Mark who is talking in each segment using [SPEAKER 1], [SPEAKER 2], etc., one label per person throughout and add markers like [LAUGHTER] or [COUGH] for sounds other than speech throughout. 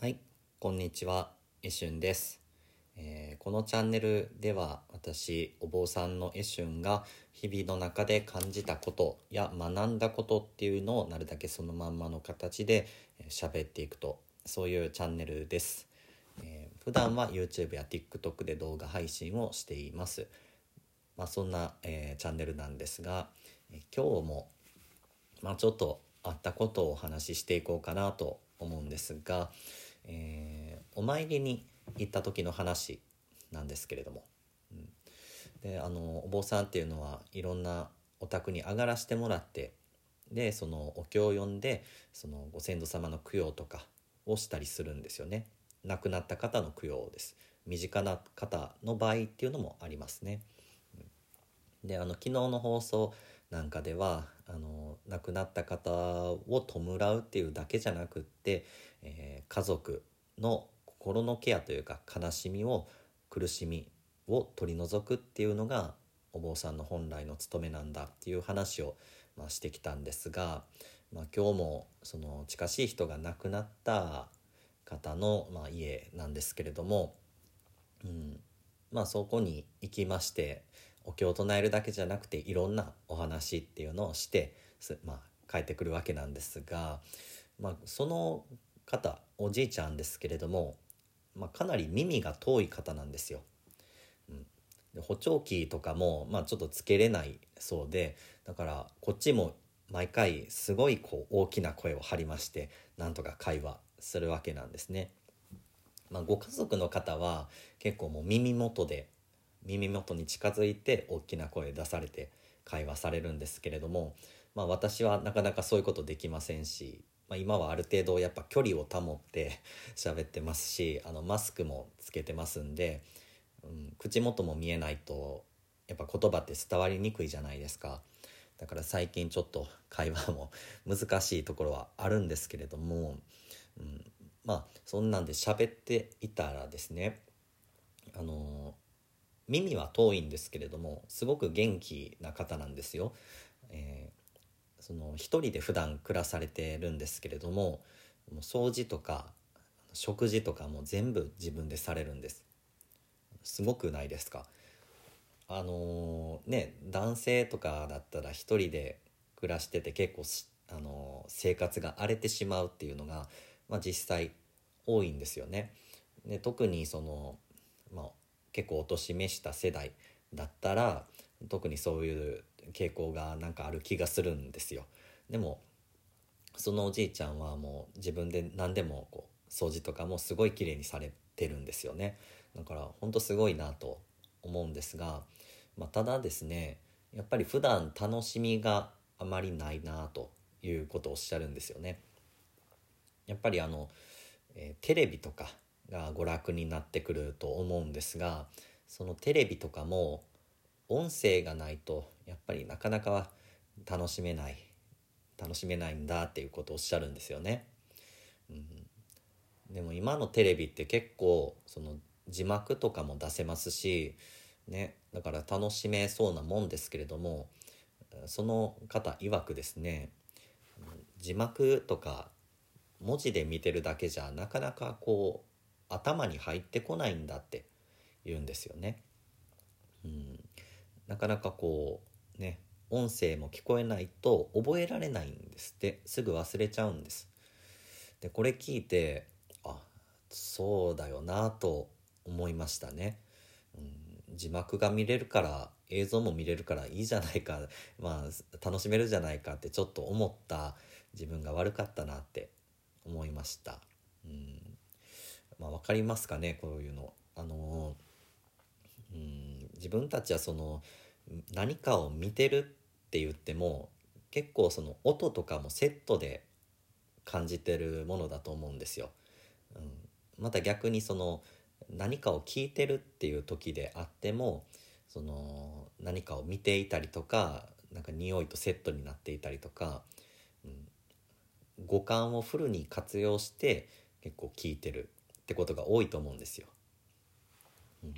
[SPEAKER 1] はい、こんにちは、えしゅんです、えーこのチャンネルでは私、お坊さんのえしゅんが日々の中で感じたことや学んだことっていうのをなるだけそのまんまの形でえー喋っていくと、そういうチャンネルです。えー普段は YouTube や TikTok で動画配信をしています。まあ、そんな、えーチャンネルなんですが、えー今日もまあ、ちょっとあったことをお話ししていこうかなと思うんですが、えーお参りに行った時の話なんですけれども、うん。であのお坊さんっていうのはいろんなお宅に上がらしてもらってでそのお経を読んでそのご先祖様の供養とかをしたりするんですよね。亡くなった方の供養です。身近な方の場合っていうのもありますね。であの昨日の放送なんかではあの亡くなった方を弔うっていうだけじゃなくって、えー家族の心のケアというか悲しみを苦しみを取り除くっていうのがお坊さんの本来の務めなんだっていう話を、まあ、してきたんですが、まあ、今日もその近しい人が亡くなった方の、まあ、家なんですけれども、うん、まあそこに行きましてお経を唱えるだけじゃなくていろんなお話っていうのをして、まあ、帰ってくるわけなんですが、まあ、その方おじいちゃんですけれども、まあ、かなり耳が遠い方なんですよ。うん、で補聴器とかも、まあ、ちょっとつけれないそうでだからこっちも毎回すごいこう大きな声を張りましてなんとか会話するわけなんですね。まあ、ご家族の方は結構もう耳元で耳元に近づいて大きな声出されて会話されるんですけれども、まあ、私はなかなかそういうことできませんし、まあ、今はある程度やっぱ距離を保って [LAUGHS] 喋ってますしあのマスクもつけてますんで、うん、口元も見えないとやっぱ言葉って伝わりにくいじゃないですか。だから最近ちょっと会話も [LAUGHS] 難しいところはあるんですけれども、うん、まあそんなんで喋っていたらですねあの耳は遠いんですけれどもすごく元気な方なんですよ。えーその一人で普段暮らされてるんですけれどももう掃除とか食事とかも全部自分でされるんです。すごくないですか？あのーね男性とかだったら一人で暮らしてて結構し、あのー生活が荒れてしまうっていうのが、まあ、実際多いんですよね。で特にその、まあ、結構お年めした世代だったら特にそういう傾向がなんかある気がするんですよ。でもそのおじいちゃんはもう自分で何でもこう掃除とかもすごい綺麗にされてるんですよね。だから本当すごいなと思うんですが、まあ、ただですねやっぱり普段楽しみがあまりないなということをおっしゃるんですよね。やっぱりあの、えーテレビとかが娯楽になってくると思うんですがそのテレビとかも音声がないとやっぱりなかなか楽しめない楽しめないんだっていうことをおっしゃるんですよね。うん、でも今のテレビって結構その字幕とかも出せますし、ね、だから楽しめそうなもんですけれどもその方曰くですね字幕とか文字で見てるだけじゃなかなかこう頭に入ってこないんだって言うんですよね。うん、なかなかこうね音声も聞こえないと覚えられないんですってすぐ忘れちゃうんです。でこれ聞いてあそうだよなと思いましたね。うん、字幕が見れるから映像も見れるからいいじゃないか [LAUGHS] まあ楽しめるじゃないかってちょっと思った自分が悪かったなって思いました。うんまあ、わかりますかねこういうの。あのうん自分たちはその何かを見てるって言っても結構その音とかもセットで感じてるものだと思うんですよ。うん、また逆にその何かを聞いてるっていう時であってもその何かを見ていたりとかなんか匂いとセットになっていたりとか、うん、五感をフルに活用して結構聞いてるってことが多いと思うんですよ。うん、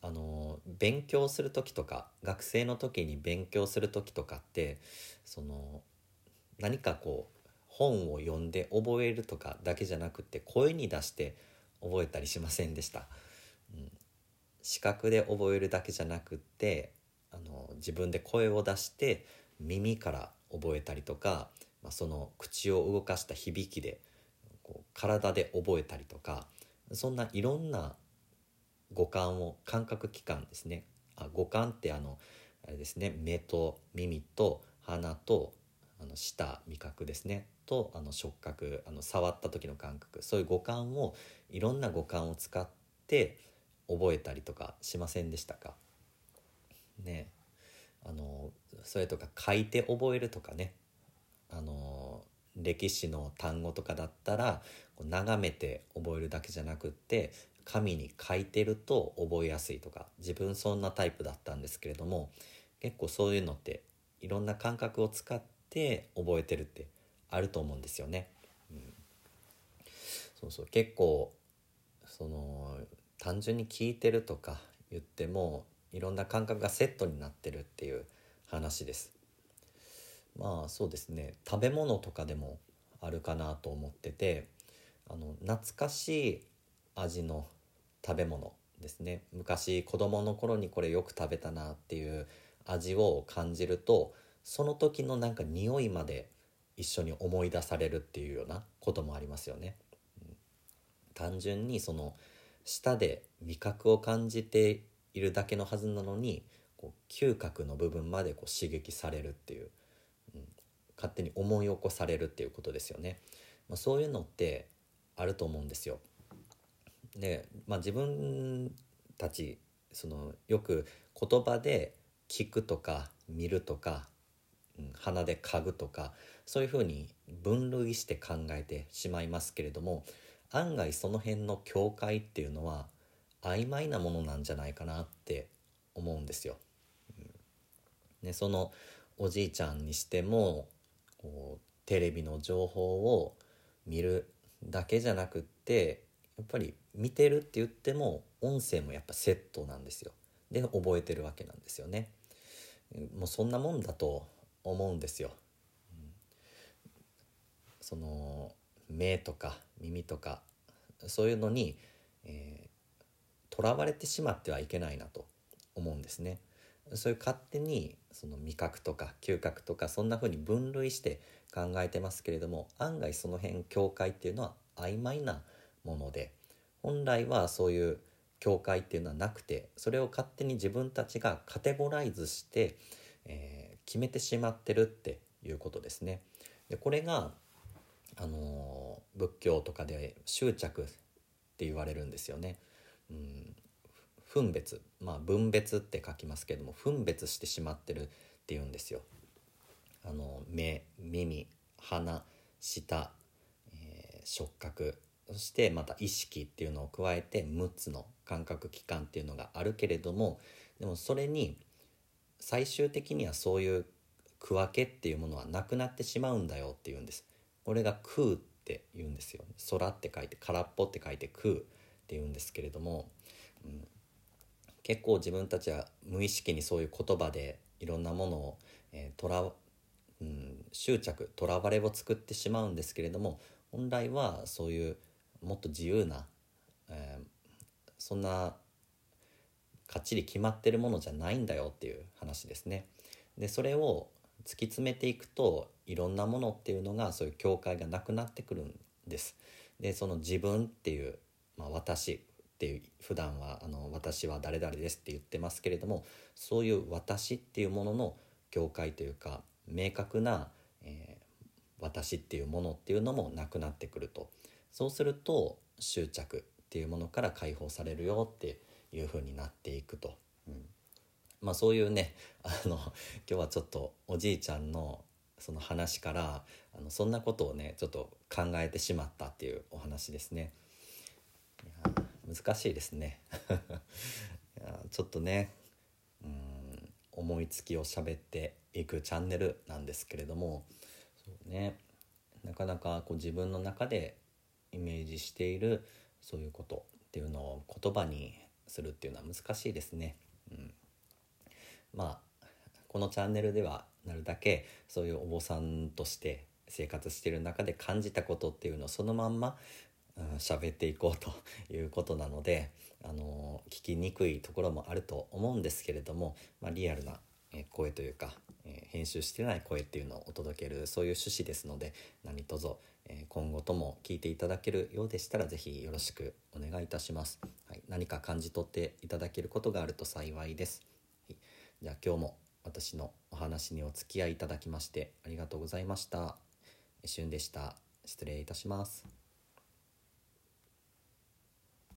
[SPEAKER 1] あの勉強する時とか学生の時に勉強する時とかってその何かこう本を読んで覚えるとかだけじゃなくて声に出して覚えたりしませんでした。うん、視覚で覚えるだけじゃなくってあの自分で声を出して耳から覚えたりとか、まあ、その口を動かした響きでこう体で覚えたりとかそんないろんな五感を感覚器官ですね。あ五感ってあのあれですね。目と耳と鼻とあの舌味覚ですね。とあの触覚あの触った時の感覚。そういう五感をいろんな五感を使って覚えたりとかしませんでしたか？ね。あのそれとか書いて覚えるとかね。あの歴史の単語とかだったら眺めて覚えるだけじゃなくって紙に書いてると覚えやすいとか自分そんなタイプだったんですけれども結構そういうのっていろんな感覚を使って覚えてるってあると思うんですよね。うん、そうそう結構その単純に聞いてるとか言ってもいろんな感覚がセットになってるっていう話です。まあそうですね食べ物とかでもあるかなと思ってて懐かしい味の食べ物ですね昔子供の頃にこれよく食べたなっていう味を感じるとその時のなんか匂いまで一緒に思い出されるっていうようなこともありますよね。単純にその舌で味覚を感じているだけのはずなのにこう嗅覚の部分までこう刺激されるっていう、うん、勝手に思い起こされるっていうことですよね。まあ、そういうのってあると思うんですよ。で、まあ、自分たちそのよく言葉で聞くとか見るとか、うん、鼻で嗅ぐとかそういうふうに分類して考えてしまいますけれども案外その辺の境界っていうのは曖昧なものなんじゃないかなって思うんですよ。うん、ね、そのおじいちゃんにしてもこうテレビの情報を見るだけじゃなくってやっぱり見てるって言っても音声もやっぱセットなんですよ。で覚えてるわけなんですよね。もうそんなもんだと思うんですよ。うん、その目とか耳とかそういうのにとら、えー、われてしまってはいけないなと思うんですね。そういう勝手にその味覚とか嗅覚とかそんな風に分類して考えてますけれども案外その辺境界っていうのは曖昧なもので本来はそういう境界っていうのはなくてそれを勝手に自分たちがカテゴライズして、えー、決めてしまってるっていうことですね。でこれが、あのー、仏教とかで執着って言われるんですよね。うん分別まあ分別って書きますけども分別してしまってるっていうんですよ。あの目耳鼻舌、えー、触覚そしてまた意識っていうのを加えて6つの感覚器官っていうのがあるけれどもでもそれに最終的にはそういう区分けっていうものはなくなってしまうんだよっていうんです。これが空って言うんですよ。空って書いて空っぽって書いて空って言うんですけれども、うん、結構自分たちは無意識にそういう言葉でいろんなものを、えー、とらうん、執着とらわれを作ってしまうんですけれども本来はそういうもっと自由な、えー、そんなかっちり決まってるものじゃないんだよっていう話ですね。でそれを突き詰めていくといろんなものっていうのがそういう境界がなくなってくるんです。でその自分っていう、まあ、私っていう普段はあの私は誰々ですって言ってますけれどもそういう私っていうものの境界というか明確な、えー、私っていうものっていうのもなくなってくると。そうすると執着っていうものから解放されるよっていう風になっていくと、うん、まあそういうね [LAUGHS] あの今日はちょっとおじいちゃんのその話からあのそんなことをねちょっと考えてしまったっていうお話ですね。難しいですね [LAUGHS] いやちょっとねうん思いつきを喋っていくチャンネルなんですけれどもそうねなかなかこう自分の中でイメージしているそういうことっていうのを言葉にするっていうのは難しいですね。うん、まあこのチャンネルではなるだけそういうお坊さんとして生活してる中で感じたことっていうのをそのまんま喋、っていこうということなので、あの聞きにくいところもあると思うんですけれども、まあ、リアルな声というか、え、編集してない声っていうのをお届けるそういう趣旨ですので何卒、え、今後とも聞いていただけるようでしたら是非よろしくお願いいたします、はい、何か感じ取っていただけることがあると幸いです、はい、じゃあ今日も私のお話にお付き合いいただきましてありがとうございました。しゅんでした。失礼いたします。